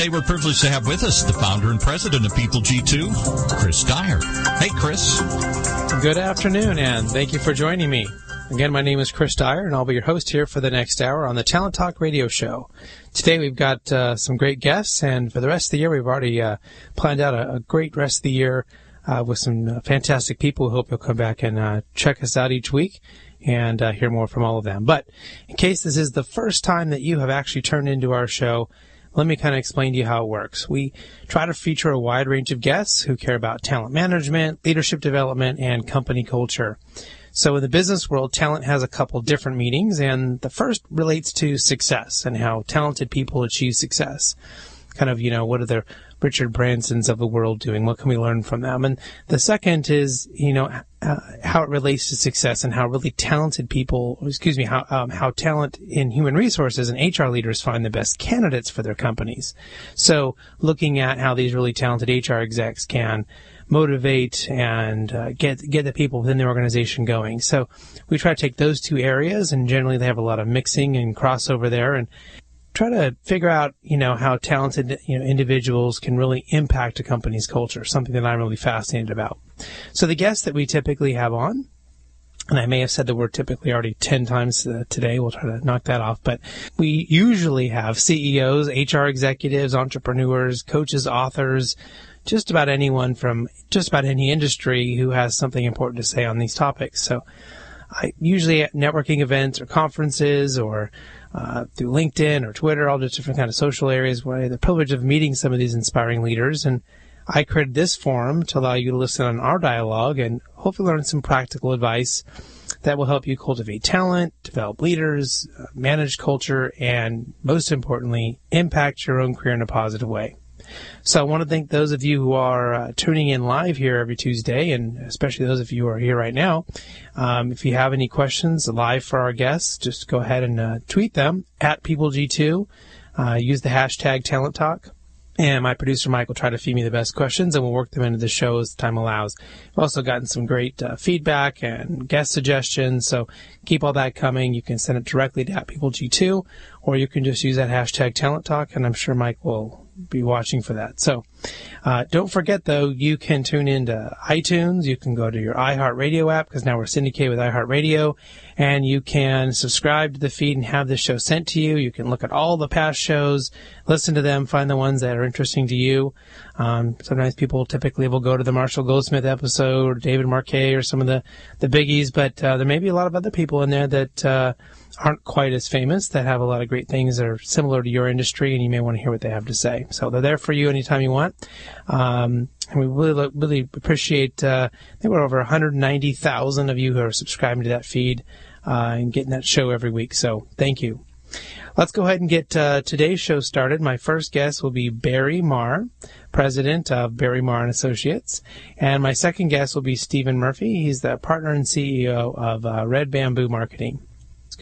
Today we're privileged to have with us the founder and president of People G2, Chris Dyer. Hey, Chris. Good afternoon, and thank you for joining me. Again, my name is Chris Dyer, and I'll be your host here for the next hour on the Talent Talk radio show. Today we've got uh, some great guests, and for the rest of the year, we've already uh, planned out a, a, great rest of the year uh, with some uh, fantastic people. We hope you'll come back and uh, check us out each week and uh, hear more from all of them. But in case this is the first time that you have actually turned into our show, let me kind of explain to you how it works. We try to feature a wide range of guests who care about talent management, leadership development, and company culture. So in the business world, talent has a couple different meanings, and the first relates to success and how talented people achieve success. Kind of, you know, what are the Richard Bransons of the world doing? What can we learn from them? And the second is, you know, uh, how it relates to success and how really talented people, excuse me, how um, how talent in human resources and HR leaders find the best candidates for their companies. So looking at how these really talented HR execs can motivate and uh, get get the people within the organization going. So we try to take those two areas, and generally they have a lot of mixing and crossover there, and try to figure out you know how talented you know individuals can really impact a company's culture. Something that I'm really fascinated about. So the guests that we typically have on. And I may have said the word typically already 10 times uh, today. We'll try to knock that off. But we usually have CEOs, HR executives, entrepreneurs, coaches, authors, just about anyone from just about any industry who has something important to say on these topics. So I usually at networking events or conferences or uh, through LinkedIn or Twitter, all just different kind of social areas where I have the privilege of meeting some of these inspiring leaders. And I created this forum to allow you to listen on our dialogue and hopefully learn some practical advice that will help you cultivate talent, develop leaders, uh, manage culture, and most importantly, impact your own career in a positive way. So I want to thank those of you who are uh, tuning in live here every Tuesday, and especially those of you who are here right now. Um, if you have any questions live for our guests, just go ahead and uh, tweet them at PeopleG2. Uh, use the hashtag Talent Talk. And my producer Mike will try to feed me the best questions, and we'll work them into the show as time allows. We've also gotten some great uh, feedback and guest suggestions, so keep all that coming. You can send it directly to PeopleG2, or you can just use that hashtag Talent Talk, and I'm sure Mike will be watching for that. So, uh, don't forget though, you can tune into iTunes. You can go to your iHeartRadio app because now we're syndicated with iHeartRadio, and you can subscribe to the feed and have this show sent to you. You can look at all the past shows, listen to them, find the ones that are interesting to you. Um, sometimes people typically will go to the Marshall Goldsmith episode, or David Marquet, or some of the the biggies, but uh, there may be a lot of other people in there that. Uh, aren't quite as famous that have a lot of great things that are similar to your industry, and you may want to hear what they have to say. So they're there for you anytime you want. Um, and we really, really appreciate. Uh, I think we're over 190,000 of you who are subscribing to that feed uh, and getting that show every week. So thank you. Let's go ahead and get uh, today's show started. My first guest will be Barry Maher, president of Barry Maher and Associates, and my second guest will be Stephen Murphy. He's the partner and CEO of uh, Red Bamboo Marketing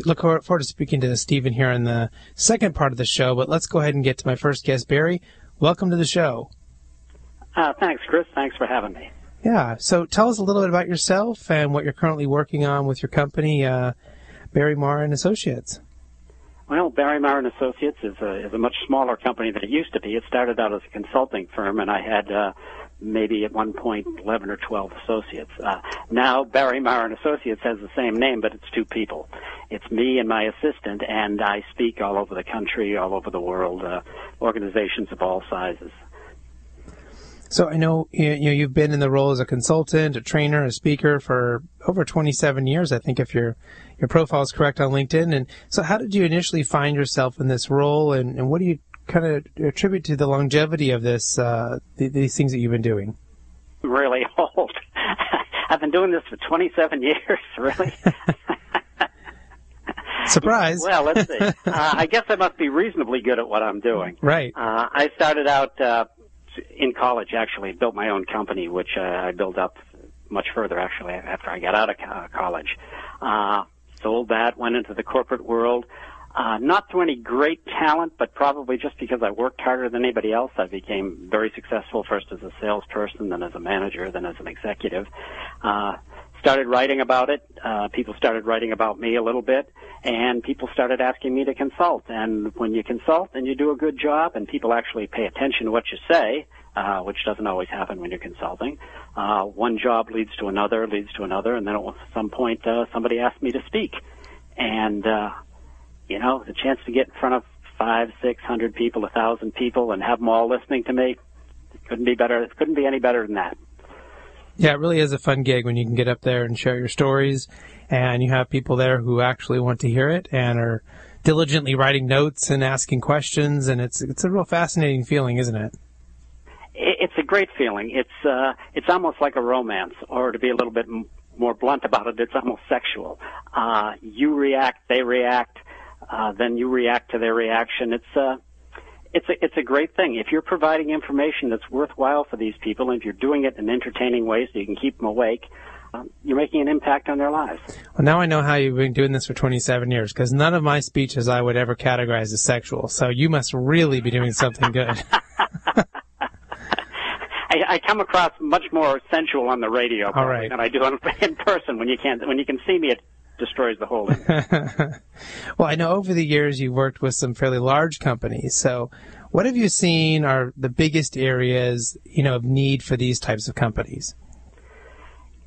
look forward to speaking to Stephen here in the second part of the show, but let's go ahead and get to my first guest, Barry. Welcome to the show. Uh, thanks, Chris. Thanks for having me. Yeah. So tell us a little bit about yourself and what you're currently working on with your company, uh, Barry Maher and Associates. Well, Barry Maher and Associates is a, is a much smaller company than it used to be. It started out as a consulting firm, and I had uh, maybe at one point 11 or 12 associates. Uh, now Barry Maher and Associates has the same name, but it's two people. It's me and my assistant, and I speak all over the country, all over the world, uh, organizations of all sizes. So I know you know you've been in the role as a consultant, a trainer, a speaker for over 27 years. I think if your your profile is correct on LinkedIn. And so, how did you initially find yourself in this role, and, and what do you kind of attribute to the longevity of this, uh, th- these things that you've been doing? Really old. I've been doing this for 27 years, really. Surprise. well, let's see. Uh, I guess I must be reasonably good at what I'm doing. Right. Uh, I started out uh, in college actually built my own company, which uh, I built up much further actually after I got out of college. Uh, sold that, went into the corporate world. Uh, not through any great talent, but probably just because I worked harder than anybody else, I became very successful first as a salesperson, then as a manager, then as an executive. Uh, started writing about it. Uh, people started writing about me a little bit, and people started asking me to consult. And when you consult and you do a good job, and people actually pay attention to what you say, uh, which doesn't always happen when you're consulting, uh, one job leads to another, leads to another, and then at some point uh, somebody asked me to speak, and uh, you know, the chance to get in front of five, six hundred people, a thousand people, and have them all listening to me couldn't be better. It couldn't be any better than that. Yeah, it really is a fun gig when you can get up there and share your stories, and you have people there who actually want to hear it and are diligently writing notes and asking questions, and it's it's a real fascinating feeling, isn't it? It's a great feeling. It's uh, it's almost like a romance, or to be a little bit more blunt about it, it's almost sexual. Uh, you react, they react uh, then you react to their reaction. It's uh, it's a, it's a great thing. If you're providing information that's worthwhile for these people, and if you're doing it in entertaining ways so you can keep them awake, um, you're making an impact on their lives. Well, now I know how you've been doing this for 27 years, because none of my speeches I would ever categorize as sexual. So you must really be doing something good. I, I come across much more sensual on the radio than I do in person. When you can't, when you can see me, it destroys the whole well, I know over the years you've worked with some fairly large companies. So, what have you seen are the biggest areas, you know, of need for these types of companies?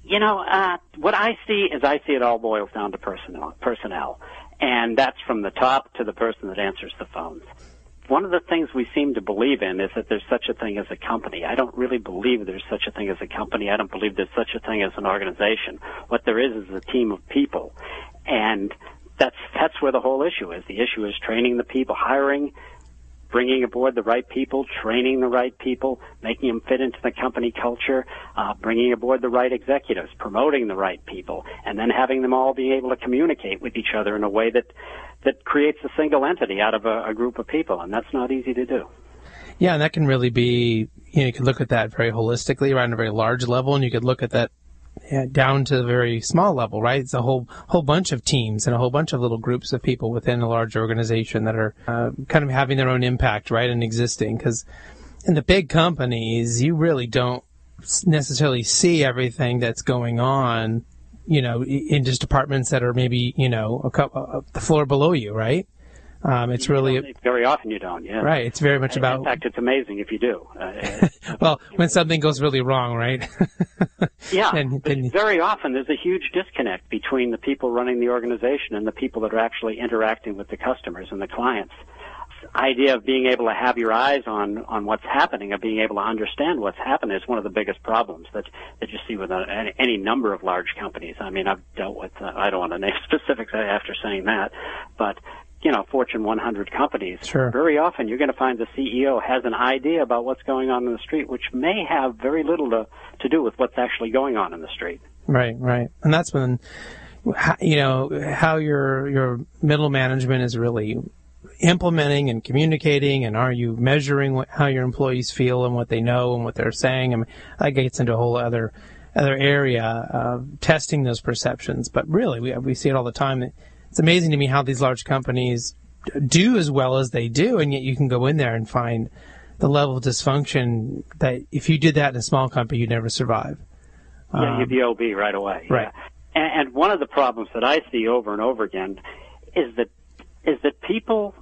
You know, uh, what I see is I see it all boils down to personnel, personnel, and that's from the top to the person that answers the phones one of the things we seem to believe in is that there's such a thing as a company. I don't really believe there's such a thing as a company. I don't believe there's such a thing as an organization. What there is is a team of people. And that's, that's where the whole issue is. The issue is training the people, hiring, bringing aboard the right people, training the right people, making them fit into the company culture, uh, bringing aboard the right executives, promoting the right people, and then having them all be able to communicate with each other in a way that that creates a single entity out of a, a group of people, and that's not easy to do. Yeah, and that can really be, you know, you could look at that very holistically, right, on a very large level, and you could look at that yeah, down to the very small level, right? It's a whole whole bunch of teams and a whole bunch of little groups of people within a large organization that are uh, kind of having their own impact, right, and existing. Because in the big companies, you really don't necessarily see everything that's going on you know, in just departments that are maybe, you know, a couple, uh, the floor below you, right? Um, it's really very often you don't. Yeah, right. It's very much about. In fact, it's amazing if you do. Uh, well, when something goes really wrong, right? yeah, and, and, very often there's a huge disconnect between the people running the organization and the people that are actually interacting with the customers and the clients idea of being able to have your eyes on on what's happening, of being able to understand what's happening, is one of the biggest problems that that you see with any, any number of large companies. I mean, I've dealt with. Uh, I don't want to name specifics after saying that, but you know, Fortune 100 companies. Sure. Very often, you're going to find the CEO has an idea about what's going on in the street, which may have very little to to do with what's actually going on in the street. Right, right, and that's when you know how your your middle management is really implementing and communicating and are you measuring what, how your employees feel and what they know and what they're saying? I mean, that gets into a whole other other area of testing those perceptions. But really we, we see it all the time. It's amazing to me how these large companies do as well as they do and yet you can go in there and find the level of dysfunction that if you did that in a small company you'd never survive. Yeah um, you'd be OB right away. right. Yeah. and, and one of the problems that I see over and over again is that is that people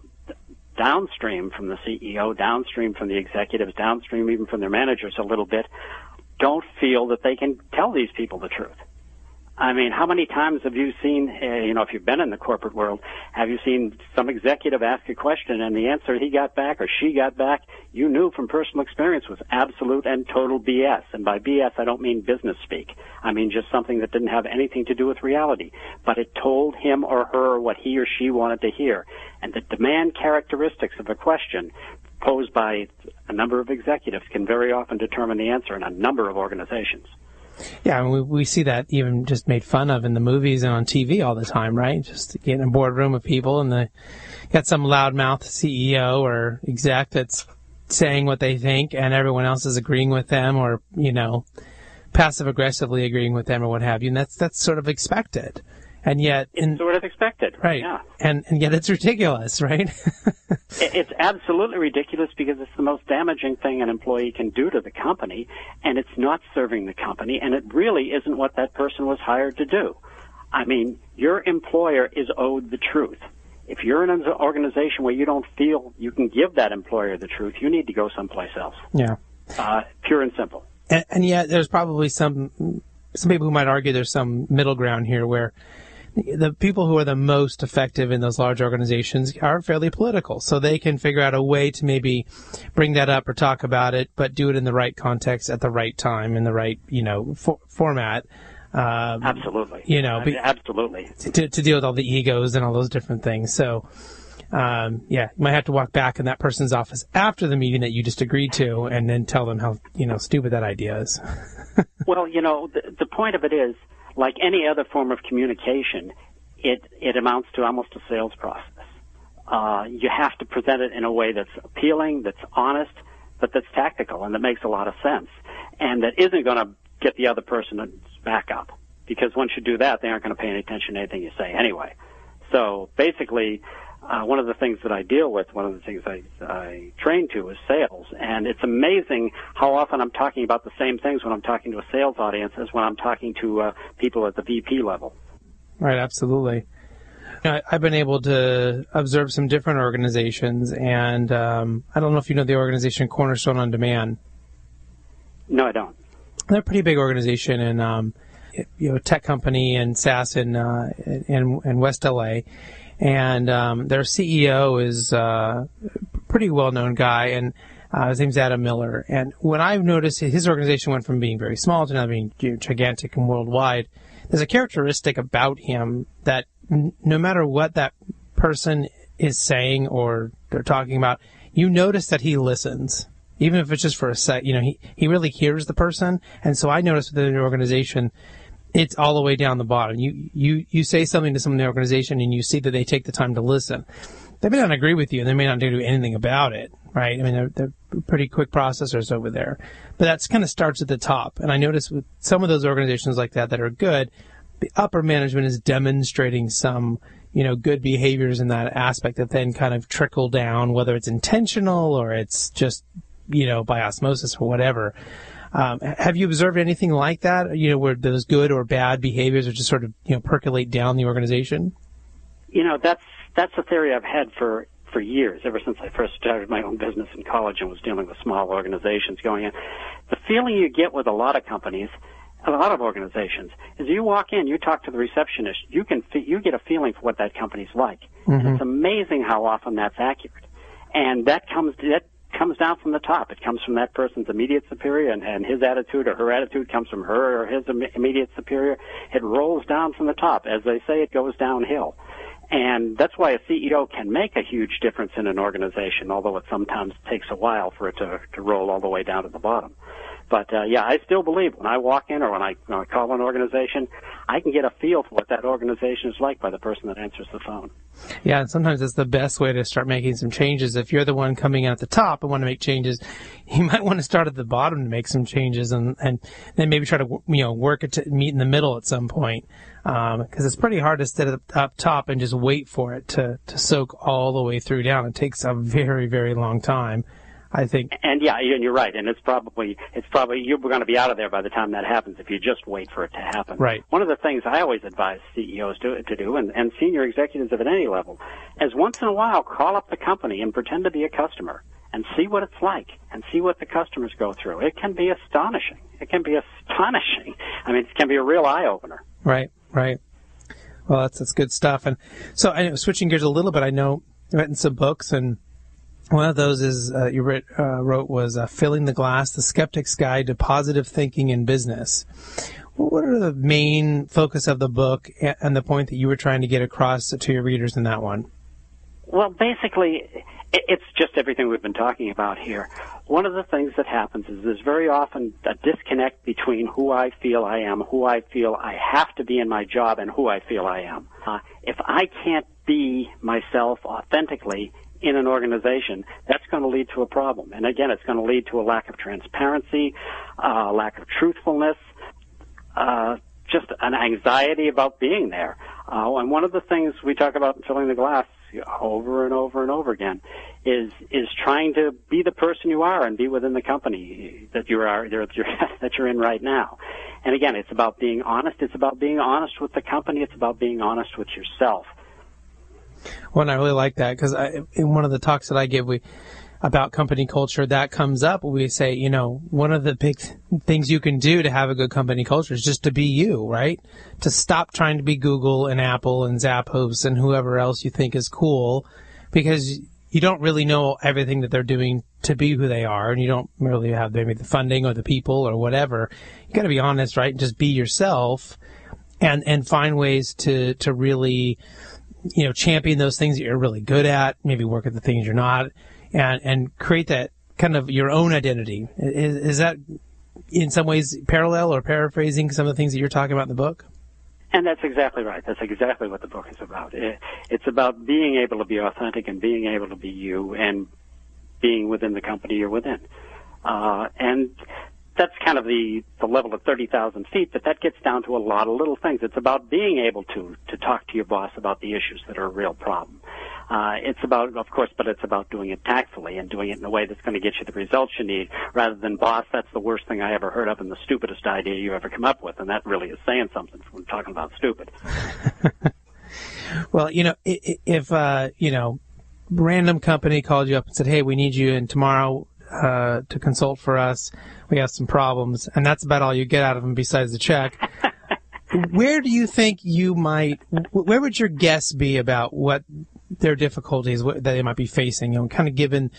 downstream from the CEO, downstream from the executives, downstream even from their managers a little bit, don't feel that they can tell these people the truth. I mean, how many times have you seen, uh, you know, if you've been in the corporate world, have you seen some executive ask a question and the answer he got back or she got back, you knew from personal experience was absolute and total BS. And by BS, I don't mean business speak. I mean just something that didn't have anything to do with reality. But it told him or her what he or she wanted to hear. And the demand characteristics of a question posed by a number of executives can very often determine the answer in a number of organizations. Yeah, we, we see that even just made fun of in the movies and on TV all the time, right? Just get in a boardroom of people and they got some loudmouth CEO or exec that's saying what they think and everyone else is agreeing with them or, you know, passive aggressively agreeing with them or what have you. And that's, that's sort of expected. And yet, in, sort of expected, right? Yeah. And and yet it's ridiculous, right? it's absolutely ridiculous because it's the most damaging thing an employee can do to the company, and it's not serving the company, and it really isn't what that person was hired to do. I mean, your employer is owed the truth. If you're in an organization where you don't feel you can give that employer the truth, you need to go someplace else. Yeah. Uh, pure and simple. And, and yet, there's probably some some people who might argue there's some middle ground here where the people who are the most effective in those large organizations are fairly political. So they can figure out a way to maybe bring that up or talk about it, but do it in the right context at the right time in the right, you know, for, format. Um, absolutely. You know, be, absolutely. To, to deal with all the egos and all those different things. So, um, yeah, you might have to walk back in that person's office after the meeting that you just agreed to and then tell them how, you know, stupid that idea is. well, you know, the, the point of it is, like any other form of communication, it, it amounts to almost a sales process. Uh, you have to present it in a way that's appealing, that's honest, but that's tactical and that makes a lot of sense, and that isn't going to get the other person back up. Because once you do that, they aren't going to pay any attention to anything you say anyway. So basically, uh, one of the things that I deal with, one of the things I, I train to is sales. And it's amazing how often I'm talking about the same things when I'm talking to a sales audience as when I'm talking to uh, people at the VP level. Right, absolutely. I've been able to observe some different organizations, and um, I don't know if you know the organization Cornerstone on Demand. No, I don't. They're a pretty big organization and um, you know tech company and SaaS in uh, in, in West LA, and um, their CEO is uh, a pretty well known guy and. Uh, his name's Adam Miller, and when I've noticed his organization went from being very small to now being gigantic and worldwide, there's a characteristic about him that n- no matter what that person is saying or they're talking about, you notice that he listens even if it's just for a sec. You know, he, he really hears the person. And so I noticed within an organization, it's all the way down the bottom. You, you, you say something to someone in the organization and you see that they take the time to listen. They may not agree with you and they may not do anything about it, right? I mean, they're, they're pretty quick processors over there, but that's kind of starts at the top. And I notice with some of those organizations like that that are good, the upper management is demonstrating some, you know, good behaviors in that aspect that then kind of trickle down, whether it's intentional or it's just you know, by osmosis or whatever. Um, have you observed anything like that? You know, where those good or bad behaviors are just sort of you know percolate down the organization? You know, that's that's a theory I've had for for years, ever since I first started my own business in college and was dealing with small organizations going in. The feeling you get with a lot of companies, a lot of organizations, is you walk in, you talk to the receptionist, you can you get a feeling for what that company's like, mm-hmm. and it's amazing how often that's accurate. And that comes that comes down from the top. It comes from that person's immediate superior, and, and his attitude or her attitude comes from her or his immediate superior. It rolls down from the top. As they say, it goes downhill. And that's why a CEO can make a huge difference in an organization, although it sometimes takes a while for it to, to roll all the way down to the bottom. But uh, yeah, I still believe when I walk in or when I, when I call an organization, I can get a feel for what that organization is like by the person that answers the phone. Yeah, and sometimes it's the best way to start making some changes. If you're the one coming in at the top and want to make changes, you might want to start at the bottom to make some changes, and and then maybe try to you know work it to meet in the middle at some point. Because um, it's pretty hard to sit up top and just wait for it to, to soak all the way through down. It takes a very, very long time. I think. And yeah, and you're right. And it's probably it's probably you're going to be out of there by the time that happens if you just wait for it to happen. Right. One of the things I always advise CEOs to to do, and, and senior executives at any level, is once in a while call up the company and pretend to be a customer and see what it's like and see what the customers go through. It can be astonishing. It can be astonishing. I mean, it can be a real eye opener. Right. Right. Well, that's that's good stuff. And so, I know, switching gears a little bit, I know you've written some books and one of those is uh, you wrote, uh, wrote was uh, "Filling the Glass: The Skeptic's Guide to Positive Thinking in Business." What are the main focus of the book and the point that you were trying to get across to your readers in that one? Well, basically, it's just everything we've been talking about here. One of the things that happens is there's very often a disconnect between who I feel I am, who I feel I have to be in my job, and who I feel I am. Uh, if I can't be myself authentically in an organization, that's going to lead to a problem. And again, it's going to lead to a lack of transparency, uh, lack of truthfulness, uh, just an anxiety about being there. Uh, and one of the things we talk about in filling the glass over and over and over again is is trying to be the person you are and be within the company that you are that you're, that you're in right now. And again, it's about being honest. It's about being honest with the company. It's about being honest with yourself. Well, and I really like that because in one of the talks that I give, we about company culture that comes up. We say, you know, one of the big things you can do to have a good company culture is just to be you, right? To stop trying to be Google and Apple and Zappos and whoever else you think is cool because you don't really know everything that they're doing to be who they are and you don't really have maybe the funding or the people or whatever. You got to be honest, right? And just be yourself and, and find ways to, to really, you know, champion those things that you're really good at, maybe work at the things you're not and and create that kind of your own identity. Is, is that in some ways parallel or paraphrasing some of the things that you're talking about in the book? And that's exactly right. That's exactly what the book is about. It's about being able to be authentic and being able to be you and being within the company you're within. Uh, and that's kind of the, the level of 30,000 feet, but that gets down to a lot of little things. It's about being able to, to talk to your boss about the issues that are a real problem. Uh, it's about, of course, but it's about doing it tactfully and doing it in a way that's going to get you the results you need rather than, boss, that's the worst thing I ever heard of and the stupidest idea you ever come up with. And that really is saying something when talking about stupid. well, you know, if, uh, you know, random company called you up and said, "Hey, we need you in tomorrow uh, to consult for us. We have some problems, and that's about all you get out of them besides the check. where do you think you might? Where would your guess be about what their difficulties that they might be facing? You know, kind of given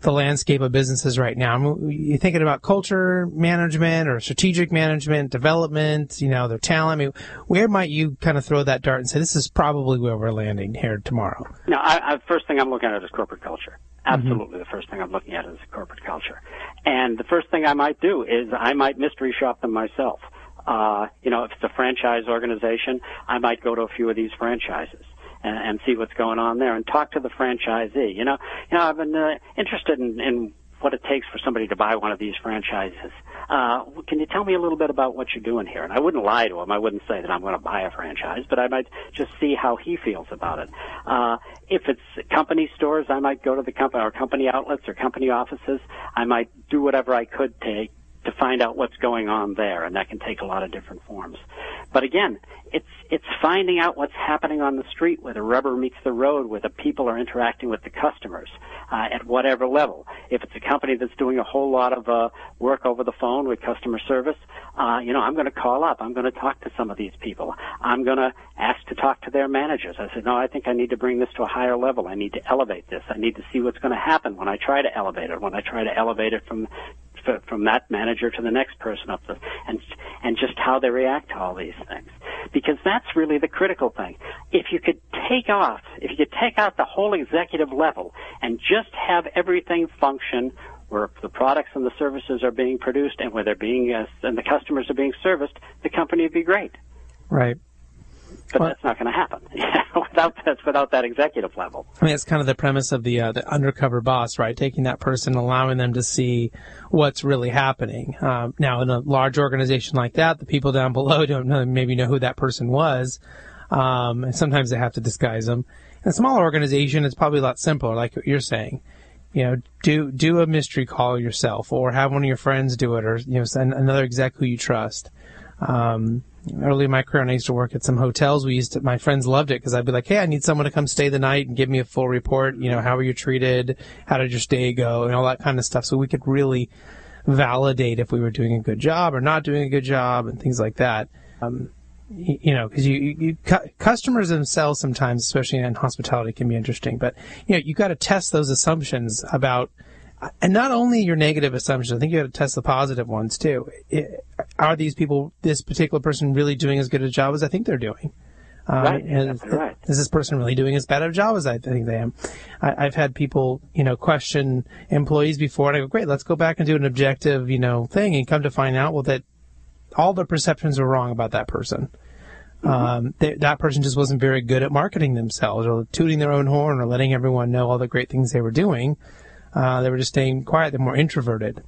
the landscape of businesses right now. I mean, you thinking about culture management or strategic management, development, you know, their talent. I mean, where might you kind of throw that dart and say this is probably where we're landing here tomorrow? No, I, I, first thing I'm looking at is corporate culture. Absolutely, mm-hmm. the first thing I'm looking at is corporate culture. And the first thing I might do is I might mystery shop them myself. Uh, you know, if it's a franchise organization, I might go to a few of these franchises and, and see what's going on there and talk to the franchisee. You know, you know, I've been uh, interested in, in what it takes for somebody to buy one of these franchises. Uh, can you tell me a little bit about what you're doing here? And I wouldn't lie to him. I wouldn't say that I'm going to buy a franchise, but I might just see how he feels about it. Uh, if it's company stores, I might go to the company or company outlets or company offices. I might do whatever I could take to find out what's going on there, and that can take a lot of different forms. But again, it's it's finding out what's happening on the street where the rubber meets the road, where the people are interacting with the customers uh, at whatever level. If it's a company that's doing a whole lot of uh, work over the phone with customer service, uh, you know, I'm going to call up. I'm going to talk to some of these people. I'm going to ask to talk to their managers. I said, no, I think I need to bring this to a higher level. I need to elevate this. I need to see what's going to happen when I try to elevate it. When I try to elevate it from from that manager to the next person up the and and just how they react to all these things. Because that's really the critical thing. If you could take off if you could take out the whole executive level and just have everything function where the products and the services are being produced and where they're being uh, and the customers are being serviced the company would be great. Right but well, that's not going to happen without that without that executive level. I mean, it's kind of the premise of the uh, the undercover boss, right? Taking that person, allowing them to see what's really happening. Um, now, in a large organization like that, the people down below don't know, maybe know who that person was, um, and sometimes they have to disguise them. In a smaller organization, it's probably a lot simpler, like what you're saying. You know, do do a mystery call yourself, or have one of your friends do it, or you know, send another exec who you trust. Um, early in my career, I used to work at some hotels. We used to, my friends loved it because I'd be like, Hey, I need someone to come stay the night and give me a full report. You know, how were you treated? How did your stay go? And all that kind of stuff. So we could really validate if we were doing a good job or not doing a good job and things like that. Um, you, know, because you, you, you cu- customers themselves sometimes, especially in hospitality, can be interesting. But you know, you got to test those assumptions about and not only your negative assumptions, I think you got to test the positive ones too. It, are these people, this particular person, really doing as good a job as I think they're doing? Um, right, and right. Is this person really doing as bad a job as I think they am? I, have had people, you know, question employees before, and I go, "Great, let's go back and do an objective, you know, thing," and come to find out, well, that all the perceptions were wrong about that person. Mm-hmm. Um, they, that person just wasn't very good at marketing themselves or tooting their own horn or letting everyone know all the great things they were doing. Uh, they were just staying quiet. They're more introverted.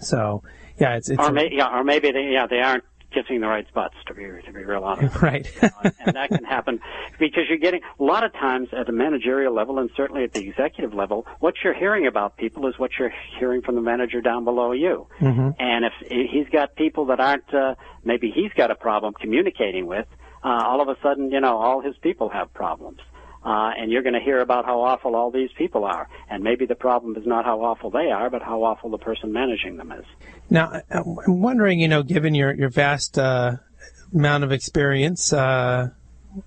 So, yeah, it's, it's or, may, yeah, or maybe they, yeah, they aren't kissing the right spots to be to be real honest. Right. and that can happen because you're getting a lot of times at the managerial level and certainly at the executive level, what you're hearing about people is what you're hearing from the manager down below you. Mm-hmm. And if he's got people that aren't, uh, maybe he's got a problem communicating with, uh, all of a sudden, you know, all his people have problems. Uh, and you're going to hear about how awful all these people are. And maybe the problem is not how awful they are, but how awful the person managing them is. Now, I'm wondering, you know, given your, your vast uh, amount of experience, uh,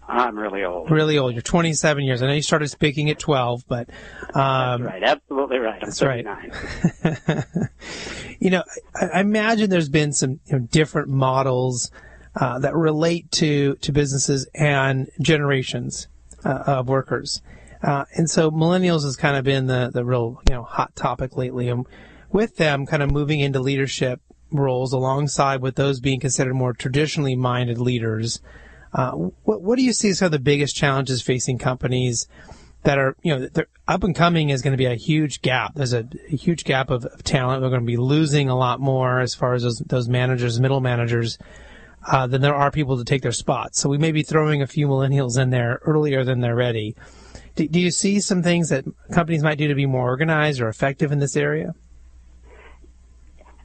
I'm really old. Really old. You're 27 years. I know you started speaking at 12, but um, that's right. Absolutely right. I'm that's 39. right. you know, I, I, imagine there's been some you know, different models uh, that relate to to businesses and generations uh, of workers. Uh, and so millennials has kind of been the, the real, you know, hot topic lately. And with them kind of moving into leadership roles alongside with those being considered more traditionally minded leaders, uh, what, what do you see as some of the biggest challenges facing companies that are, you know, up and coming is going to be a huge gap. There's a, a huge gap of, of talent. They're going to be losing a lot more as far as those, those managers, middle managers uh, than there are people to take their spots. So we may be throwing a few millennials in there earlier than they're ready. Do, do you see some things that companies might do to be more organized or effective in this area?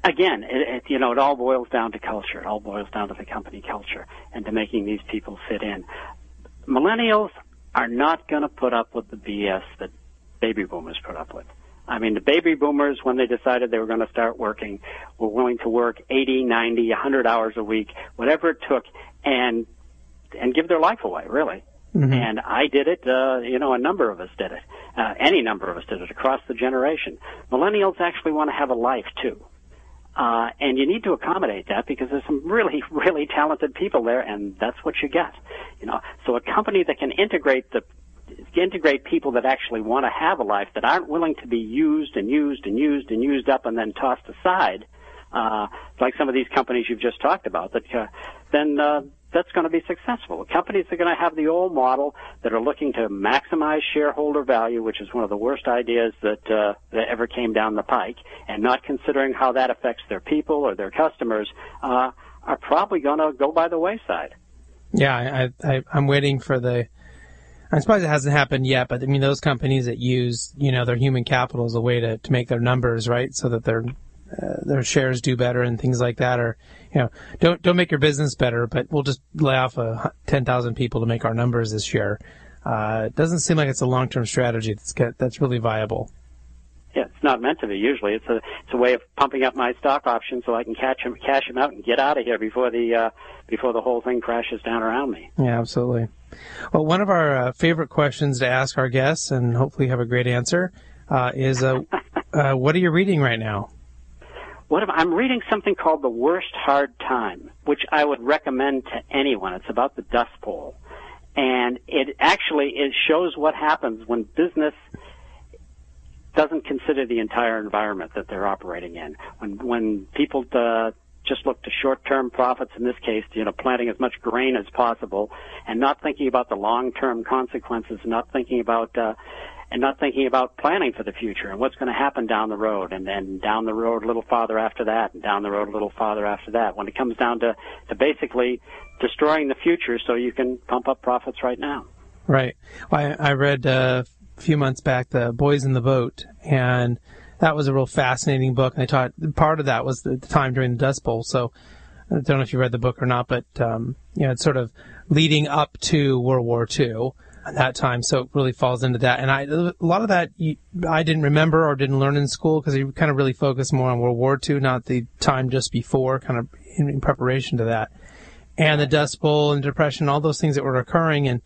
Again, it, it, you know, it all boils down to culture. It all boils down to the company culture and to making these people fit in. Millennials are not going to put up with the BS that baby boomers put up with. I mean, the baby boomers, when they decided they were going to start working, were willing to work 80, 90, 100 hours a week, whatever it took, and and give their life away, really. Mm-hmm. And I did it. Uh, you know, a number of us did it. Uh, any number of us did it across the generation. Millennials actually want to have a life too. Uh, and you need to accommodate that because there's some really, really talented people there, and that's what you get. You know, so a company that can integrate the integrate people that actually want to have a life that aren't willing to be used and used and used and used up and then tossed aside, uh, like some of these companies you've just talked about, that uh, then uh, that's going to be successful. Companies are going to have the old model that are looking to maximize shareholder value, which is one of the worst ideas that uh, that ever came down the pike, and not considering how that affects their people or their customers, uh, are probably going to go by the wayside. Yeah, I, I, I'm waiting for the I suppose it hasn't happened yet, but I mean, those companies that use, you know, their human capital as a way to, to make their numbers, right? So that their, uh, their shares do better and things like that or, you know, don't, don't make your business better, but we'll just lay off a 10,000 people to make our numbers this year. Uh, it doesn't seem like it's a long-term strategy that's, that's really viable. Yeah, it's not meant to be. Usually, it's a it's a way of pumping up my stock options so I can catch them, cash them out, and get out of here before the uh, before the whole thing crashes down around me. Yeah, absolutely. Well, one of our uh, favorite questions to ask our guests, and hopefully have a great answer, uh, is uh, uh, what are you reading right now? What if, I'm reading something called The Worst Hard Time, which I would recommend to anyone. It's about the Dust Bowl. And it actually it shows what happens when business doesn't consider the entire environment that they're operating in. When when people uh, just look to short-term profits in this case, you know, planting as much grain as possible, and not thinking about the long-term consequences, not thinking about uh, and not thinking about planning for the future and what's going to happen down the road, and then down the road a little farther after that, and down the road a little farther after that. When it comes down to to basically destroying the future so you can pump up profits right now. Right. Well, I, I read uh, a few months back, The Boys in the Boat, and that was a real fascinating book. And I taught part of that was the time during the Dust Bowl. So I don't know if you read the book or not, but um, you know, it's sort of leading up to World War II at that time. So it really falls into that. And I, a lot of that you, I didn't remember or didn't learn in school because you kind of really focused more on World War II, not the time just before, kind of in, in preparation to that. And the Dust Bowl and Depression, all those things that were occurring and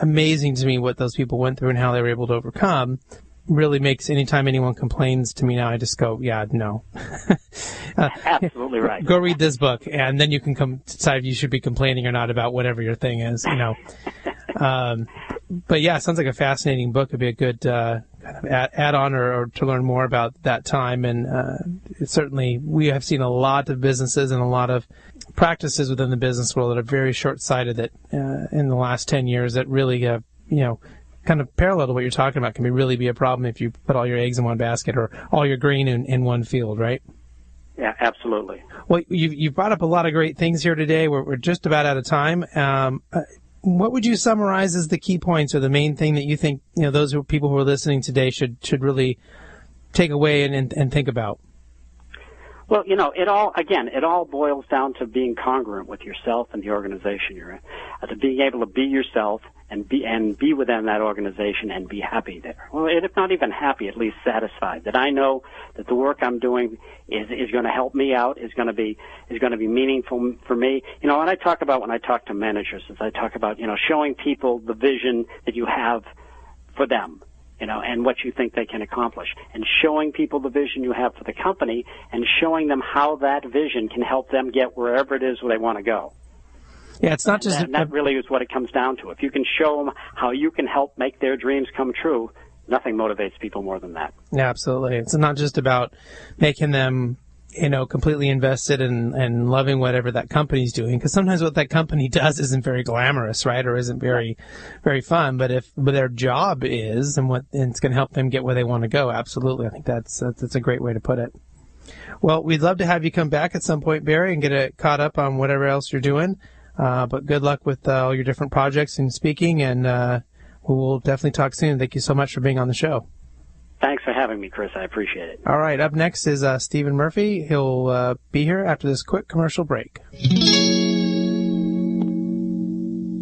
amazing to me what those people went through and how they were able to overcome. Really makes anytime anyone complains to me now, I just go, yeah, no. uh, Absolutely right. Go read this book, and then you can come decide if you should be complaining or not about whatever your thing is. You know. um, but yeah, sounds like a fascinating book. It'd be a good uh, kind of add, add on or, or, to learn more about that time. And uh, certainly, we have seen a lot of businesses and a lot of practices within the business world that are very short-sighted that uh, in the last 10 years that really, uh, you know, kind of parallel to what you're talking about can be really be a problem if you put all your eggs in one basket or all your grain in, in one field, right? Yeah, absolutely. Well, you've, you've brought up a lot of great things here today. We're, we're just about out of time. Um, uh, what would you summarize as the key points or the main thing that you think you know those who, people who are listening today should should really take away and, and, and think about? Well, you know, it all again, it all boils down to being congruent with yourself and the organization you're in, uh, to being able to be yourself and be and be within that organization and be happy there. Well, if not even happy, at least satisfied that I know that the work I'm doing is is going to help me out, is going to be is going to be meaningful for me. You know, and I talk about when I talk to managers, is I talk about you know showing people the vision that you have for them you know, and what you think they can accomplish, and showing people the vision you have for the company, and showing them how that vision can help them get wherever it is where they want to go. Yeah, it's not just and that, really is what it comes down to. If you can show them how you can help make their dreams come true, nothing motivates people more than that. Yeah, absolutely. It's not just about making them you know, completely invested in and loving whatever that company's doing. Because sometimes what that company does isn't very glamorous, right, or isn't very, very fun. But if but their job is, and what and it's going to help them get where they want to go, absolutely. I think that's that's a great way to put it. Well, we'd love to have you come back at some point, Barry, and get it caught up on whatever else you're doing. Uh, but good luck with uh, all your different projects and speaking, and uh, we'll definitely talk soon. Thank you so much for being on the show. Thanks for having me, Chris. I appreciate it. All right. Up next is uh, Stephen Murphy. He'll uh, be here after this quick commercial break.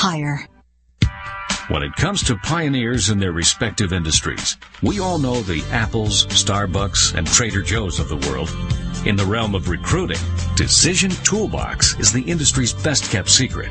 hire. When it comes to pioneers in their respective industries, we all know the Apples, Starbucks, and Trader Joe's of the world. In the realm of recruiting, Decision Toolbox is the industry's best kept secret.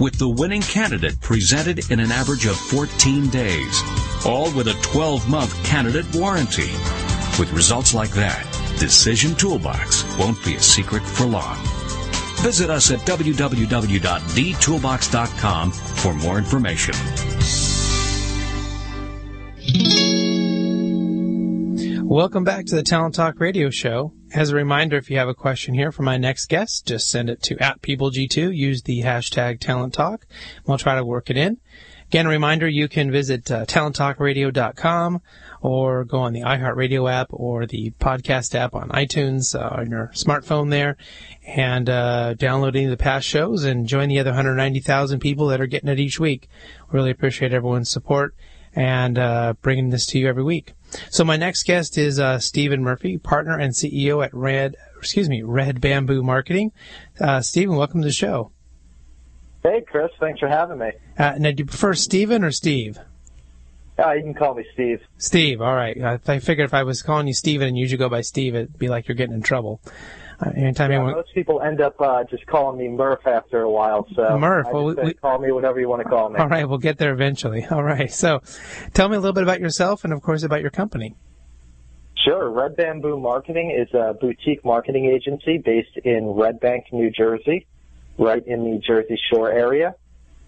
With the winning candidate presented in an average of 14 days. All with a 12 month candidate warranty. With results like that, Decision Toolbox won't be a secret for long. Visit us at www.dtoolbox.com for more information. Welcome back to the Talent Talk Radio Show. As a reminder, if you have a question here for my next guest, just send it to at PeopleG2. Use the hashtag Talent Talk. We'll try to work it in. Again, a reminder, you can visit uh, talenttalkradio.com or go on the iHeartRadio app or the podcast app on iTunes uh, on your smartphone there and uh, download any of the past shows and join the other 190,000 people that are getting it each week. Really appreciate everyone's support and uh, bringing this to you every week. So my next guest is uh, Stephen Murphy, partner and CEO at Red, excuse me, Red Bamboo Marketing. Uh, Stephen, welcome to the show. Hey, Chris. Thanks for having me. Uh, now, do you prefer Stephen or Steve? Uh, you can call me Steve. Steve, all right. I, I figured if I was calling you Stephen and you should go by Steve, it'd be like you're getting in trouble. Uh, anytime yeah, anyone... most people end up uh, just calling me Murph after a while. So Murph, well, we, call me whatever you want to call me. All right, we'll get there eventually. All right. So, tell me a little bit about yourself and, of course, about your company. Sure. Red Bamboo Marketing is a boutique marketing agency based in Red Bank, New Jersey, right in the Jersey Shore area.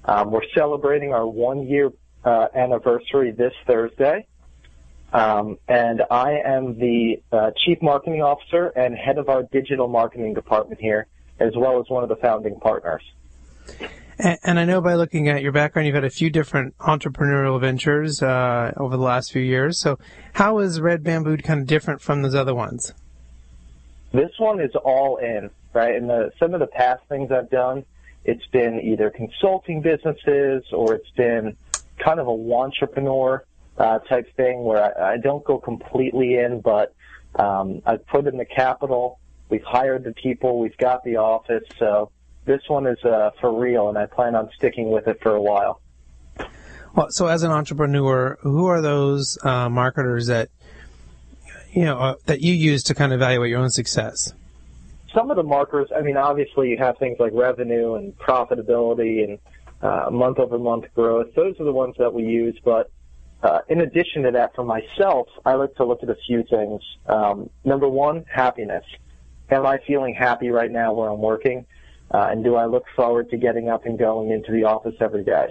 Um, we're celebrating our one year uh, anniversary this Thursday. Um, and I am the uh, Chief Marketing Officer and head of our digital marketing department here, as well as one of the founding partners. And, and I know by looking at your background, you've had a few different entrepreneurial ventures uh, over the last few years. So, how is Red Bamboo kind of different from those other ones? This one is all in, right? And the, some of the past things I've done it's been either consulting businesses or it's been kind of a entrepreneur uh, type thing where I, I don't go completely in, but um, I've put in the capital. We've hired the people. We've got the office. So this one is uh, for real, and I plan on sticking with it for a while. Well, so as an entrepreneur, who are those uh, marketers that you know uh, that you use to kind of evaluate your own success? Some of the markers. I mean, obviously, you have things like revenue and profitability and uh, month over month growth. Those are the ones that we use. But uh, in addition to that, for myself, I like to look at a few things. Um, number one, happiness. Am I feeling happy right now where I'm working? Uh, and do I look forward to getting up and going into the office every day?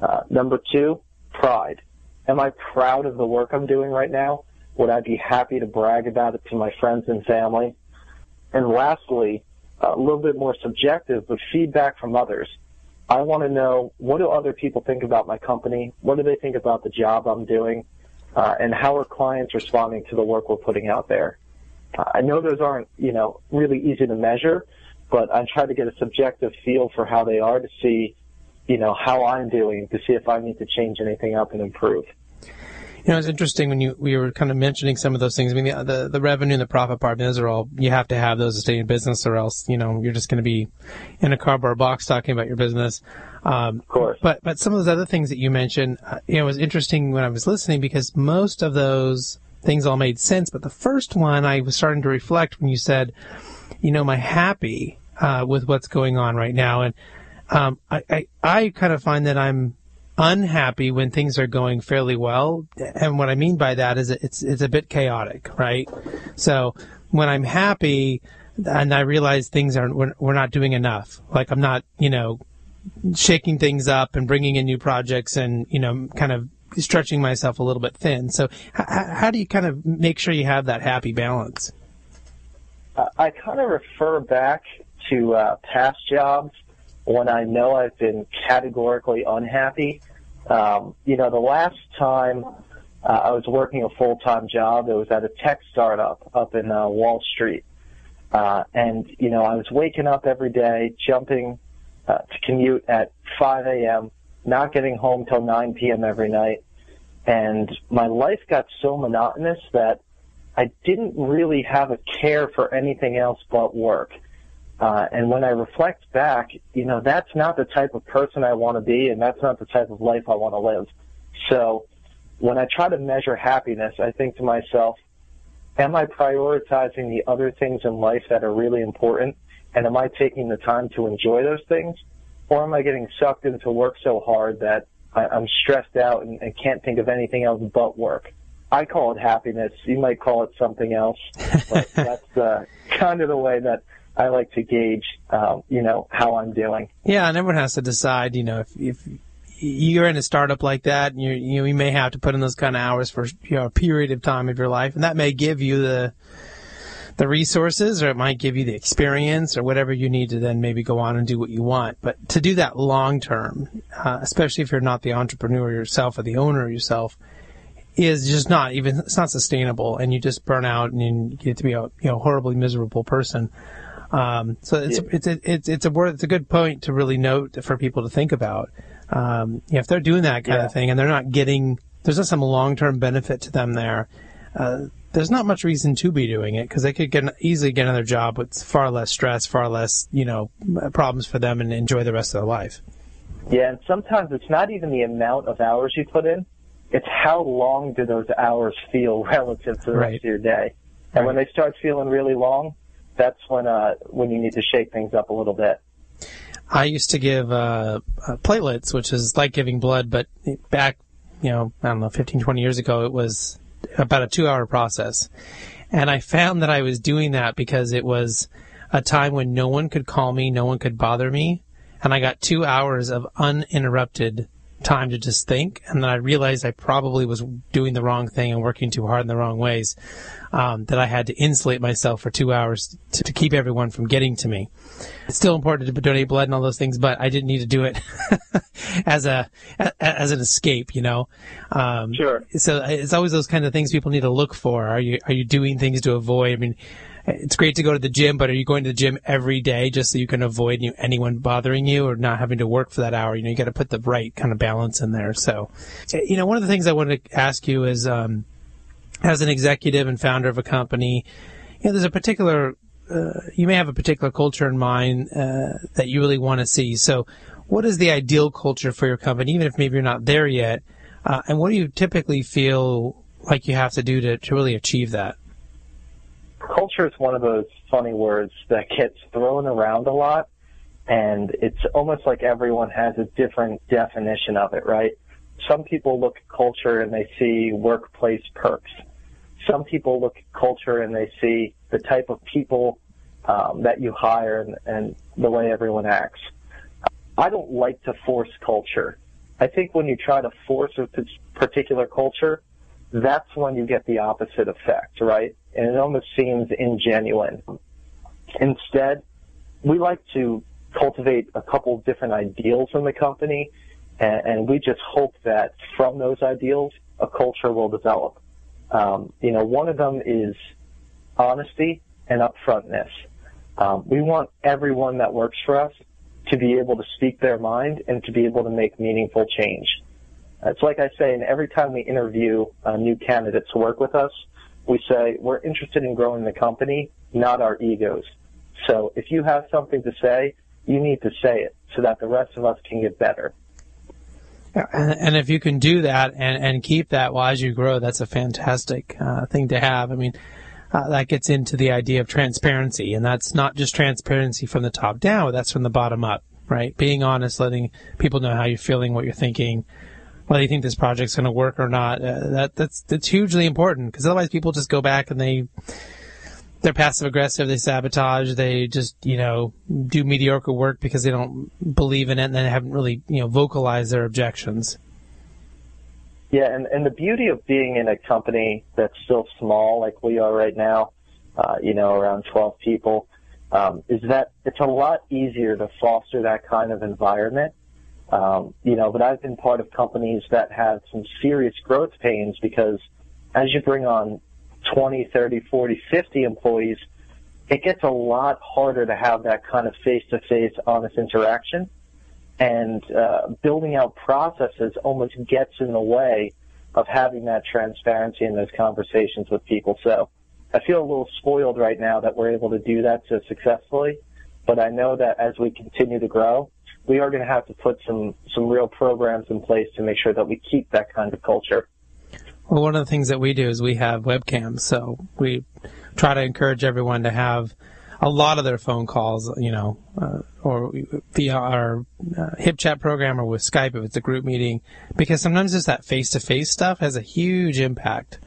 Uh, number two, pride. Am I proud of the work I'm doing right now? Would I be happy to brag about it to my friends and family? And lastly, a little bit more subjective, but feedback from others. I want to know what do other people think about my company? What do they think about the job I'm doing? Uh, and how are clients responding to the work we're putting out there? Uh, I know those aren't, you know, really easy to measure, but I try to get a subjective feel for how they are to see, you know, how I'm doing to see if I need to change anything up and improve. You know, it's interesting when you we were kind of mentioning some of those things. I mean, the the, the revenue and the profit part, those are all you have to have those to stay in business, or else you know you're just going to be in a cardboard box talking about your business. Um, of course. But but some of those other things that you mentioned, uh, you know, it was interesting when I was listening because most of those things all made sense. But the first one, I was starting to reflect when you said, you know, am I happy uh, with what's going on right now? And um, I, I I kind of find that I'm unhappy when things are going fairly well. And what I mean by that is it's it's a bit chaotic, right? So when I'm happy and I realize things are we're, we're not doing enough, like I'm not, you know, shaking things up and bringing in new projects and you know, kind of stretching myself a little bit thin. So h- how do you kind of make sure you have that happy balance? I kind of refer back to uh, past jobs when I know I've been categorically unhappy. Um, you know, the last time uh, I was working a full-time job, it was at a tech startup up in uh, Wall Street. Uh, and, you know, I was waking up every day, jumping uh, to commute at 5 a.m., not getting home till 9 p.m. every night. And my life got so monotonous that I didn't really have a care for anything else but work. Uh, and when I reflect back, you know, that's not the type of person I want to be, and that's not the type of life I want to live. So when I try to measure happiness, I think to myself, am I prioritizing the other things in life that are really important? And am I taking the time to enjoy those things? Or am I getting sucked into work so hard that I, I'm stressed out and, and can't think of anything else but work? I call it happiness. You might call it something else, but that's uh, kind of the way that I like to gauge, um, you know, how I'm doing. Yeah, and everyone has to decide, you know, if, if you're in a startup like that, you you, know, you may have to put in those kind of hours for you know a period of time of your life, and that may give you the the resources, or it might give you the experience, or whatever you need to then maybe go on and do what you want. But to do that long term, uh, especially if you're not the entrepreneur yourself or the owner yourself, is just not even it's not sustainable, and you just burn out and you get to be a you know horribly miserable person. Um, so it's, yeah. it's, a, it's, it's a word, it's a good point to really note for people to think about. Um, yeah, if they're doing that kind yeah. of thing and they're not getting, there's not some long-term benefit to them there. Uh, there's not much reason to be doing it because they could get easily get another job with far less stress, far less, you know, problems for them and enjoy the rest of their life. Yeah, and sometimes it's not even the amount of hours you put in; it's how long do those hours feel relative to the right. rest of your day. And right. when they start feeling really long, that's when uh, when you need to shake things up a little bit. I used to give uh, uh, platelets, which is like giving blood, but back, you know, I don't know, 15, 20 years ago, it was about a two-hour process, and I found that I was doing that because it was a time when no one could call me, no one could bother me, and I got two hours of uninterrupted time to just think, and then I realized I probably was doing the wrong thing and working too hard in the wrong ways. Um, that I had to insulate myself for two hours to, to, keep everyone from getting to me. It's still important to donate blood and all those things, but I didn't need to do it as a as an escape, you know. Um, sure. So it's always those kind of things people need to look for. Are you are you doing things to avoid? I mean, it's great to go to the gym, but are you going to the gym every day just so you can avoid you anyone bothering you or not having to work for that hour? You know, you got to put the right kind of balance in there. So, you know, one of the things I wanted to ask you is, um, as an executive and founder of a company, you know, there's a particular, uh, you may have a particular culture in mind uh, that you really want to see. So, what is the ideal culture for your company, even if maybe you're not there yet? Uh, and what do you typically feel like you have to do to, to really achieve that? Culture is one of those funny words that gets thrown around a lot, and it's almost like everyone has a different definition of it, right? Some people look at culture and they see workplace perks. Some people look at culture and they see the type of people um, that you hire and, and the way everyone acts. I don't like to force culture. I think when you try to force a particular culture, that's when you get the opposite effect, right? And it almost seems ingenuine. Instead, we like to cultivate a couple different ideals in the company, and, and we just hope that from those ideals, a culture will develop. Um, you know, one of them is honesty and upfrontness. Um, we want everyone that works for us to be able to speak their mind and to be able to make meaningful change. It's like I say, and every time we interview uh, new candidates to work with us, we say we're interested in growing the company, not our egos. So if you have something to say, you need to say it so that the rest of us can get better. And, and if you can do that and, and keep that while as you grow, that's a fantastic uh, thing to have. I mean, uh, that gets into the idea of transparency, and that's not just transparency from the top down, that's from the bottom up, right? Being honest, letting people know how you're feeling, what you're thinking, whether you think this project's going to work or not. Uh, that that's that's hugely important because otherwise people just go back and they they're passive aggressive, they sabotage, they just you know do mediocre work because they don't believe in it and they haven't really you know vocalized their objections. Yeah, and and the beauty of being in a company that's still small like we are right now, uh, you know, around 12 people, um, is that it's a lot easier to foster that kind of environment um, you know, but I've been part of companies that have some serious growth pains because as you bring on 20, 30, 40, 50 employees, it gets a lot harder to have that kind of face-to-face honest interaction. And uh, building out processes almost gets in the way of having that transparency in those conversations with people. So I feel a little spoiled right now that we're able to do that so successfully. But I know that as we continue to grow, we are going to have to put some some real programs in place to make sure that we keep that kind of culture. Well, one of the things that we do is we have webcams, so we try to encourage everyone to have a lot of their phone calls, you know, uh, or via our uh, HipChat program or with Skype if it's a group meeting, because sometimes just that face-to-face stuff has a huge impact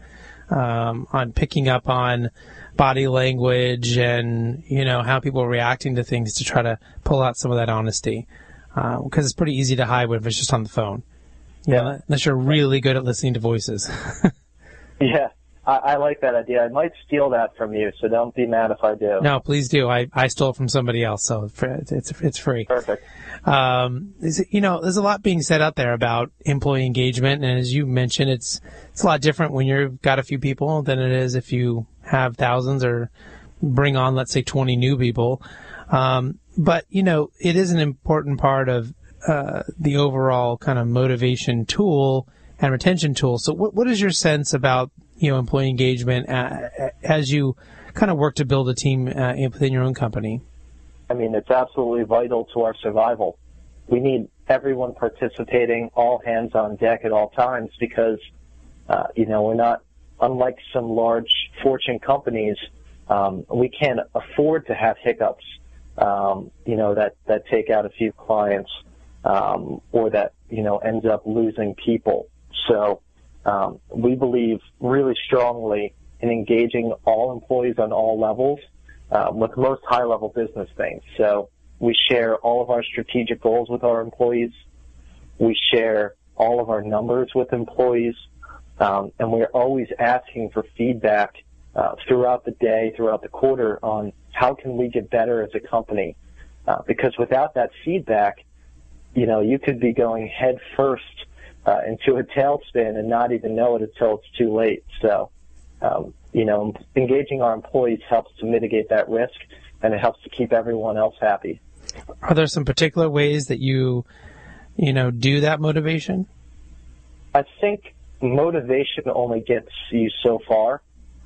um, on picking up on body language and you know how people are reacting to things to try to pull out some of that honesty because uh, it's pretty easy to hide if it's just on the phone. Yeah. unless you're really good at listening to voices. yeah. I, I, like that idea. I might steal that from you, so don't be mad if I do. No, please do. I, I stole it from somebody else, so it's it's free. Perfect. Um, you know, there's a lot being said out there about employee engagement, and as you mentioned, it's it's a lot different when you've got a few people than it is if you have thousands or bring on, let's say, 20 new people. Um, but you know, it is an important part of uh, the overall kind of motivation tool and retention tool. So, what what is your sense about you know employee engagement as you kind of work to build a team uh, within your own company? I mean, it's absolutely vital to our survival. We need everyone participating, all hands on deck at all times, because uh, you know we're not unlike some large fortune companies. Um, we can't afford to have hiccups um, you know, that, that take out a few clients, um, or that, you know, ends up losing people. So, um, we believe really strongly in engaging all employees on all levels, um, with most high level business things. So we share all of our strategic goals with our employees. We share all of our numbers with employees. Um, and we're always asking for feedback uh, throughout the day, throughout the quarter on how can we get better as a company? Uh, because without that feedback, you know, you could be going head first uh, into a tailspin and not even know it until it's too late. So um, you know, engaging our employees helps to mitigate that risk and it helps to keep everyone else happy. Are there some particular ways that you, you know, do that motivation? I think motivation only gets you so far.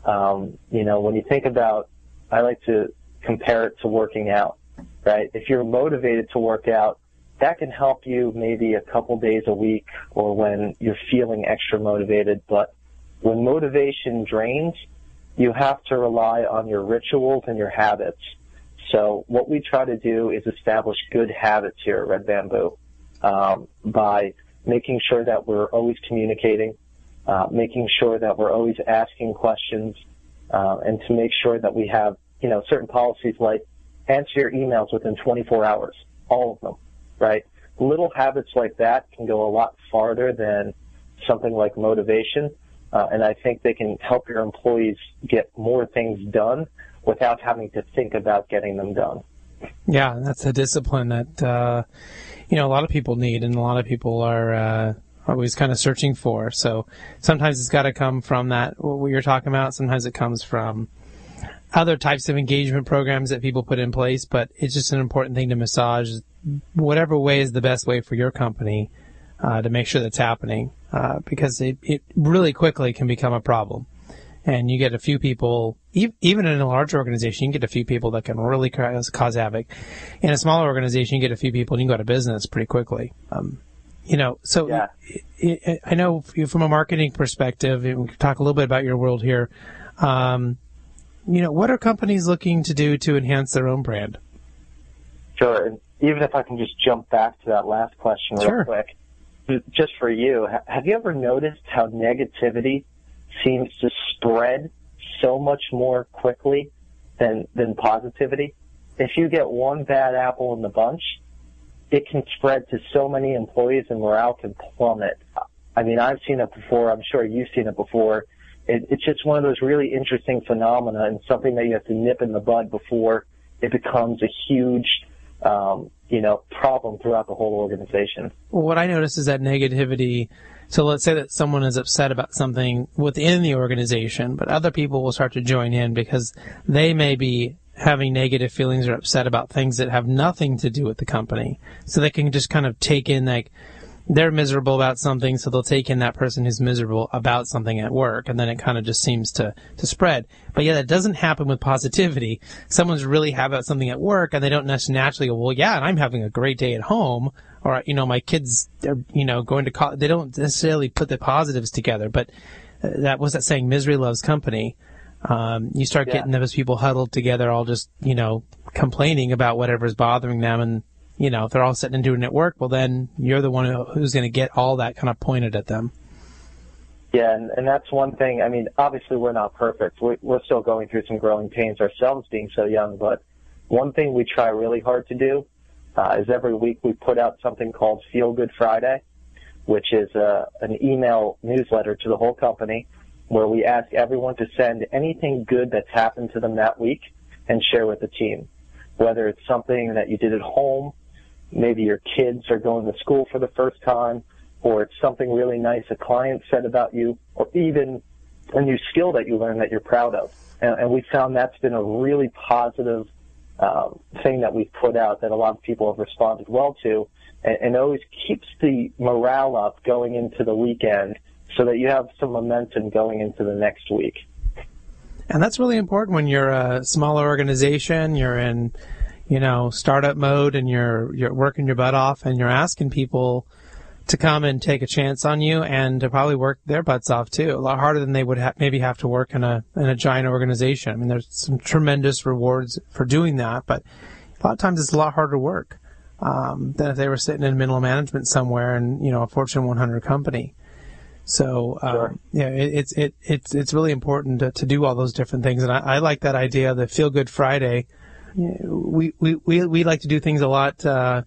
Um, you know, when you think about, I like to compare it to working out, right? If you're motivated to work out, that can help you maybe a couple days a week or when you're feeling extra motivated. But when motivation drains, you have to rely on your rituals and your habits. So what we try to do is establish good habits here at Red Bamboo um, by making sure that we're always communicating, uh, making sure that we're always asking questions, uh, and to make sure that we have you know certain policies like answer your emails within 24 hours, all of them, right? Little habits like that can go a lot farther than something like motivation, uh, and I think they can help your employees get more things done without having to think about getting them done. Yeah, that's a discipline that uh, you know a lot of people need, and a lot of people are uh, always kind of searching for. So sometimes it's got to come from that what you're talking about. Sometimes it comes from other types of engagement programs that people put in place. But it's just an important thing to massage whatever way is the best way for your company uh, to make sure that's happening, uh, because it, it really quickly can become a problem and you get a few people, even in a large organization, you get a few people that can really cause, cause havoc. In a smaller organization, you get a few people and you go out of business pretty quickly. Um, you know, so yeah. it, it, I know from a marketing perspective, we can talk a little bit about your world here. Um, you know, what are companies looking to do to enhance their own brand? Sure. And even if I can just jump back to that last question real sure. quick, just for you, have you ever noticed how negativity seems to spread so much more quickly than than positivity. If you get one bad apple in the bunch, it can spread to so many employees and morale can plummet. I mean, I've seen it before. I'm sure you've seen it before. It, it's just one of those really interesting phenomena and something that you have to nip in the bud before it becomes a huge, um, you know, problem throughout the whole organization. Well, what I notice is that negativity so let's say that someone is upset about something within the organization, but other people will start to join in because they may be having negative feelings or upset about things that have nothing to do with the company. So they can just kind of take in like they're miserable about something, so they'll take in that person who's miserable about something at work, and then it kind of just seems to, to spread. But yeah, that doesn't happen with positivity. Someone's really happy about something at work, and they don't naturally go, well, yeah, and I'm having a great day at home or you know my kids are you know going to college they don't necessarily put the positives together but uh, that was that saying misery loves company um, you start yeah. getting those people huddled together all just you know complaining about whatever's bothering them and you know if they're all sitting and doing it at work well then you're the one who's going to get all that kind of pointed at them yeah, and, and that's one thing. I mean, obviously we're not perfect. We're, we're still going through some growing pains ourselves being so young, but one thing we try really hard to do uh, is every week we put out something called Feel Good Friday, which is uh, an email newsletter to the whole company where we ask everyone to send anything good that's happened to them that week and share with the team. Whether it's something that you did at home, maybe your kids are going to school for the first time, or it's something really nice a client said about you, or even a new skill that you learned that you're proud of. And, and we found that's been a really positive um, thing that we've put out that a lot of people have responded well to, and, and always keeps the morale up going into the weekend so that you have some momentum going into the next week. And that's really important when you're a smaller organization, you're in, you know, startup mode and you're, you're working your butt off and you're asking people to come and take a chance on you and to probably work their butts off too. A lot harder than they would ha- maybe have to work in a in a giant organization. I mean, there's some tremendous rewards for doing that, but a lot of times it's a lot harder work um, than if they were sitting in middle management somewhere in you know a Fortune 100 company. So um, sure. yeah, it, it's it, it's it's really important to, to do all those different things, and I, I like that idea, the Feel Good Friday. We we we we like to do things a lot. Uh,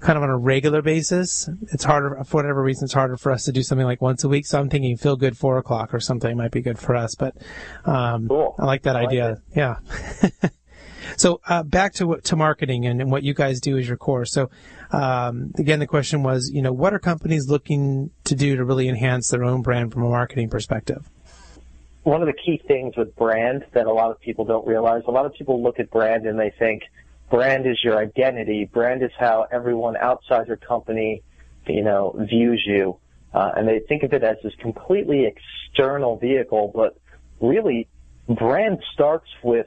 kind of on a regular basis. It's harder for whatever reason. It's harder for us to do something like once a week. So I'm thinking feel good four o'clock or something might be good for us. But um, cool. I like that I idea. Like yeah. so uh, back to to marketing and, and, what you guys do as your core. So um, again, the question was, you know, what are companies looking to do to really enhance their own brand from a marketing perspective? one of the key things with brand that a lot of people don't realize. A lot of people look at brand and they think brand is your identity. Brand is how everyone outside your company, you know, views you. Uh, and they think of it as this completely external vehicle, but really brand starts with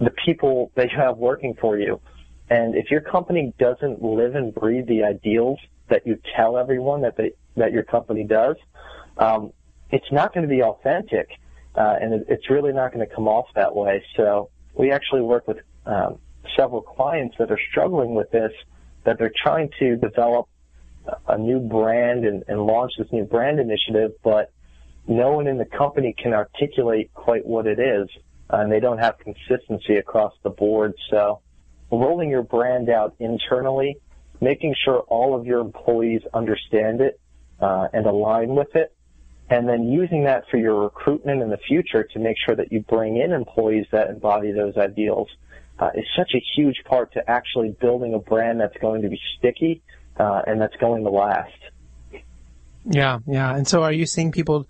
the people that you have working for you. And if your company doesn't live and breathe the ideals that you tell everyone that they, that your company does, um, it's not going to be authentic, uh, and it, it's really not going to come off that way. So we actually work with um, several clients that are struggling with this, that they're trying to develop a new brand and, and launch this new brand initiative, but no one in the company can articulate quite what it is, and they don't have consistency across the board. So rolling your brand out internally, making sure all of your employees understand it uh, and align with it, and then using that for your recruitment in the future to make sure that you bring in employees that embody those ideals uh, is such a huge part to actually building a brand that's going to be sticky uh, and that's going to last. Yeah, yeah. And so, are you seeing people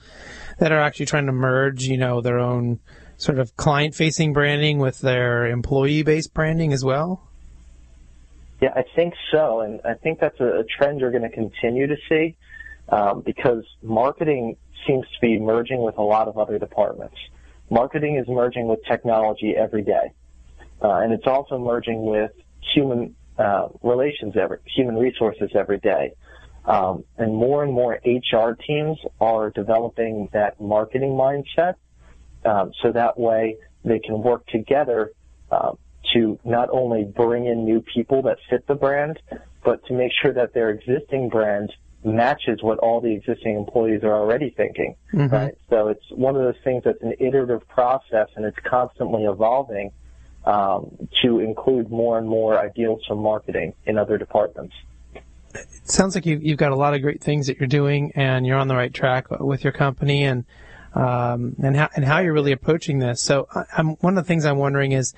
that are actually trying to merge, you know, their own sort of client-facing branding with their employee-based branding as well? Yeah, I think so, and I think that's a, a trend you're going to continue to see um, because marketing seems to be merging with a lot of other departments. Marketing is merging with technology every day, uh, and it's also merging with human uh, relations, every, human resources every day. Um, and more and more HR teams are developing that marketing mindset, um, so that way they can work together uh, to not only bring in new people that fit the brand, but to make sure that their existing brand matches what all the existing employees are already thinking. Mm-hmm. Right. So it's one of those things that's an iterative process, and it's constantly evolving um, to include more and more ideals from marketing in other departments. It sounds like you've, you've got a lot of great things that you're doing, and you're on the right track with your company, and um, and how and how you're really approaching this. So, I'm, one of the things I'm wondering is,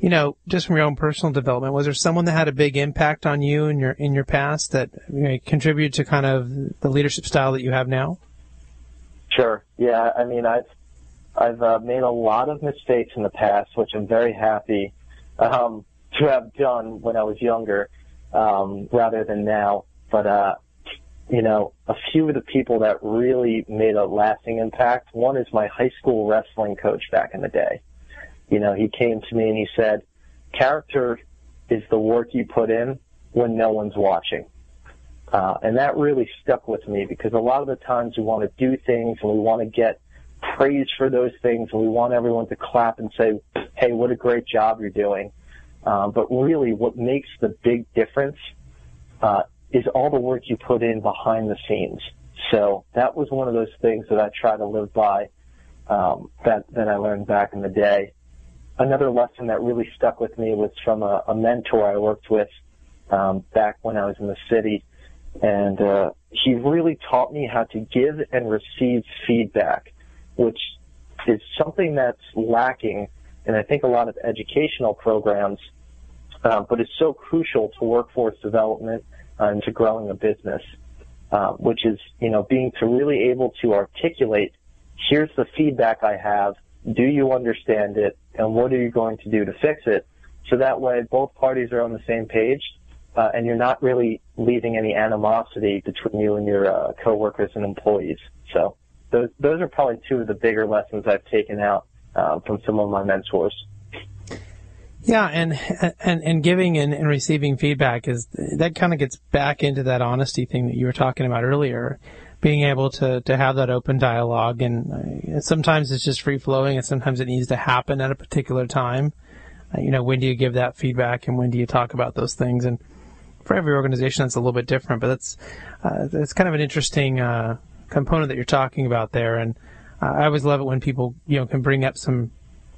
you know, just from your own personal development, was there someone that had a big impact on you in your in your past that you know, contributed to kind of the leadership style that you have now? Sure. Yeah. I mean, I've I've uh, made a lot of mistakes in the past, which I'm very happy um, to have done when I was younger, um, rather than now. But uh, you know, a few of the people that really made a lasting impact. One is my high school wrestling coach back in the day. You know, he came to me and he said, "Character is the work you put in when no one's watching." Uh, and that really stuck with me because a lot of the times we want to do things and we want to get praise for those things, and we want everyone to clap and say, "Hey, what a great job you're doing." Um, but really, what makes the big difference uh, is all the work you put in behind the scenes. So that was one of those things that I try to live by. Um, that that I learned back in the day. Another lesson that really stuck with me was from a, a mentor I worked with um, back when I was in the city, and uh, he really taught me how to give and receive feedback which is something that's lacking in I think a lot of educational programs, uh, but it's so crucial to workforce development uh, and to growing a business, uh, which is you know being to really able to articulate, here's the feedback I have, do you understand it, and what are you going to do to fix it, so that way both parties are on the same page. Uh, and you're not really leaving any animosity between you and your uh, coworkers and employees. So those those are probably two of the bigger lessons I've taken out uh, from some of my mentors. Yeah, and and and giving and, and receiving feedback is that kind of gets back into that honesty thing that you were talking about earlier. Being able to, to have that open dialogue, and uh, sometimes it's just free flowing, and sometimes it needs to happen at a particular time. Uh, you know, when do you give that feedback, and when do you talk about those things? And for every organization, that's a little bit different, but that's uh, that's kind of an interesting uh, component that you're talking about there. And uh, I always love it when people, you know, can bring up some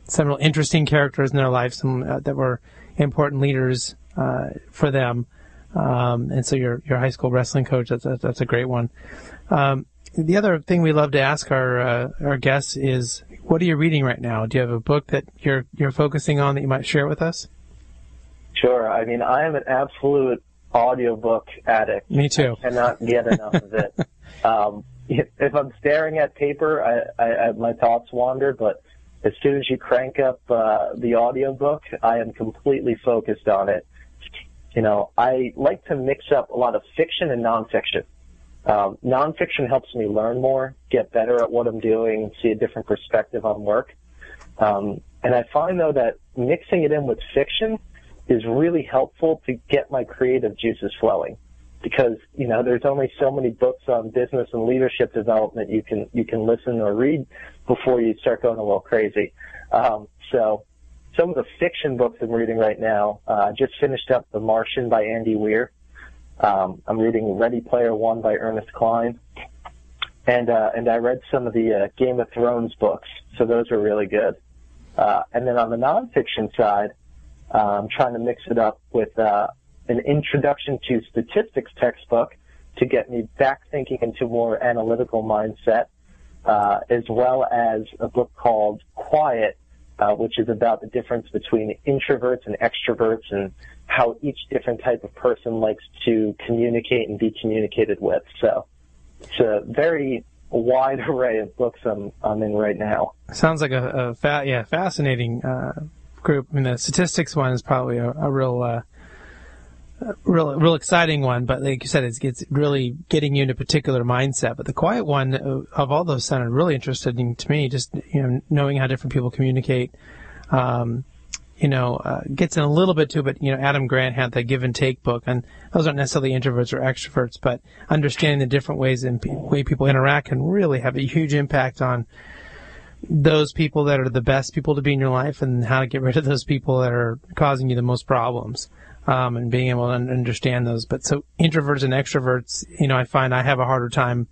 some real interesting characters in their life, some uh, that were important leaders uh, for them. Um, and so your your high school wrestling coach, that's a, that's a great one. Um, the other thing we love to ask our uh, our guests is, what are you reading right now? Do you have a book that you're you're focusing on that you might share with us? Sure. I mean, I am an absolute audiobook addict. Me too. I cannot get enough of it. Um, if I'm staring at paper, I, I, I my thoughts wander, but as soon as you crank up uh, the audiobook, I am completely focused on it. You know, I like to mix up a lot of fiction and nonfiction. Um, nonfiction helps me learn more, get better at what I'm doing, see a different perspective on work. Um, and I find though that mixing it in with fiction is really helpful to get my creative juices flowing because you know there's only so many books on business and leadership development you can you can listen or read before you start going a little crazy. Um, so some of the fiction books I'm reading right now, uh, I just finished up The Martian by Andy Weir. Um, I'm reading Ready Player One by Ernest Cline, and uh, and I read some of the uh, Game of Thrones books, so those are really good. Uh, and then on the nonfiction side, uh, I'm trying to mix it up with uh, an introduction to statistics textbook to get me back thinking into more analytical mindset, uh, as well as a book called Quiet, uh, which is about the difference between introverts and extroverts and how each different type of person likes to communicate and be communicated with. So it's a very wide array of books I'm, I'm in right now. Sounds like a, a fa- yeah fascinating uh, group. I mean, the statistics one is probably a, a real uh, real, real exciting one. But like you said, it's, it's really getting you into a particular mindset. But the quiet one of all those sounded really interesting to me. Just you know, knowing how different people communicate. Um, you know, uh, gets in a little bit too, but you know, Adam Grant had the give and take book, and those aren't necessarily introverts or extroverts, but understanding the different ways in way people interact can really have a huge impact on those people that are the best people to be in your life, and how to get rid of those people that are causing you the most problems um, and being able to understand those. But so introverts and extroverts, you know, I find I have a harder time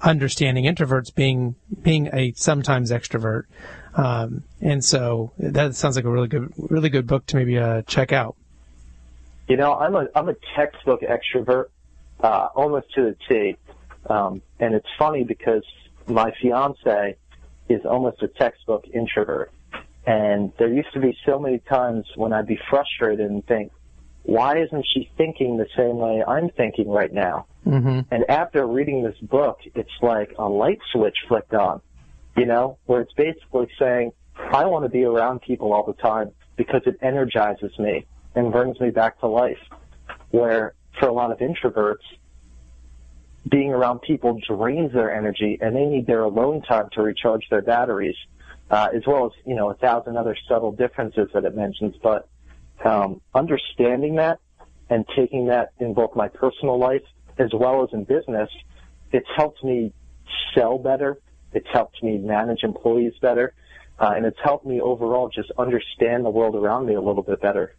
understanding introverts being being a sometimes extrovert, um, and so that sounds like a really good really good book to maybe uh, check out. You know, I'm a I'm a textbook extrovert, uh, almost to the T, um, and it's funny because my fiance is almost a textbook introvert. And there used to be so many times when I'd be frustrated and think, why isn't she thinking the same way I'm thinking right now? Mm-hmm. And after reading this book, it's like a light switch flicked on, you know, where it's basically saying, I want to be around people all the time because it energizes me and brings me back to life. Where for a lot of introverts, being around people drains their energy and they need their alone time to recharge their batteries, uh, as well as, you know, a thousand other subtle differences that it mentions. But um, understanding that and taking that in both my personal life as well as in business, it's helped me sell better. It's helped me manage employees better. Uh, and it's helped me overall just understand the world around me a little bit better.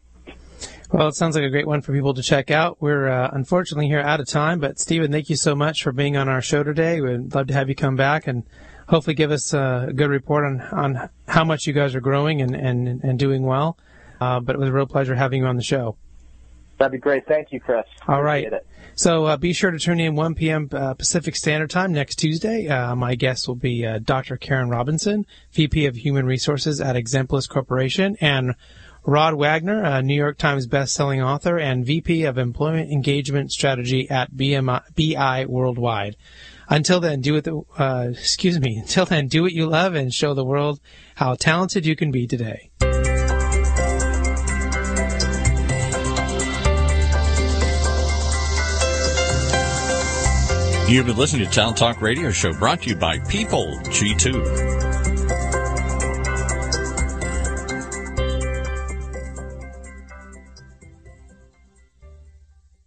Well, it sounds like a great one for people to check out. We're uh, unfortunately here out of time, but Stephen, thank you so much for being on our show today. We'd love to have you come back and hopefully give us a good report on, on how much you guys are growing and, and, and doing well. Uh, but it was a real pleasure having you on the show. That'd be great. Thank you, Chris. All right. So uh, be sure to tune in 1 p.m. Uh, Pacific Standard Time next Tuesday. Uh, my guest will be uh, Dr. Karen Robinson, VP of Human Resources at Exemplis Corporation, and Rodd Wagner, a New York Times best-selling author and VP of Employment Engagement Strategy at BMI, BI Worldwide. Until then, do it. The, uh, excuse me. Until then, do what you love and show the world how talented you can be today. You've been listening to Talent Talk Radio Show brought to you by People G2.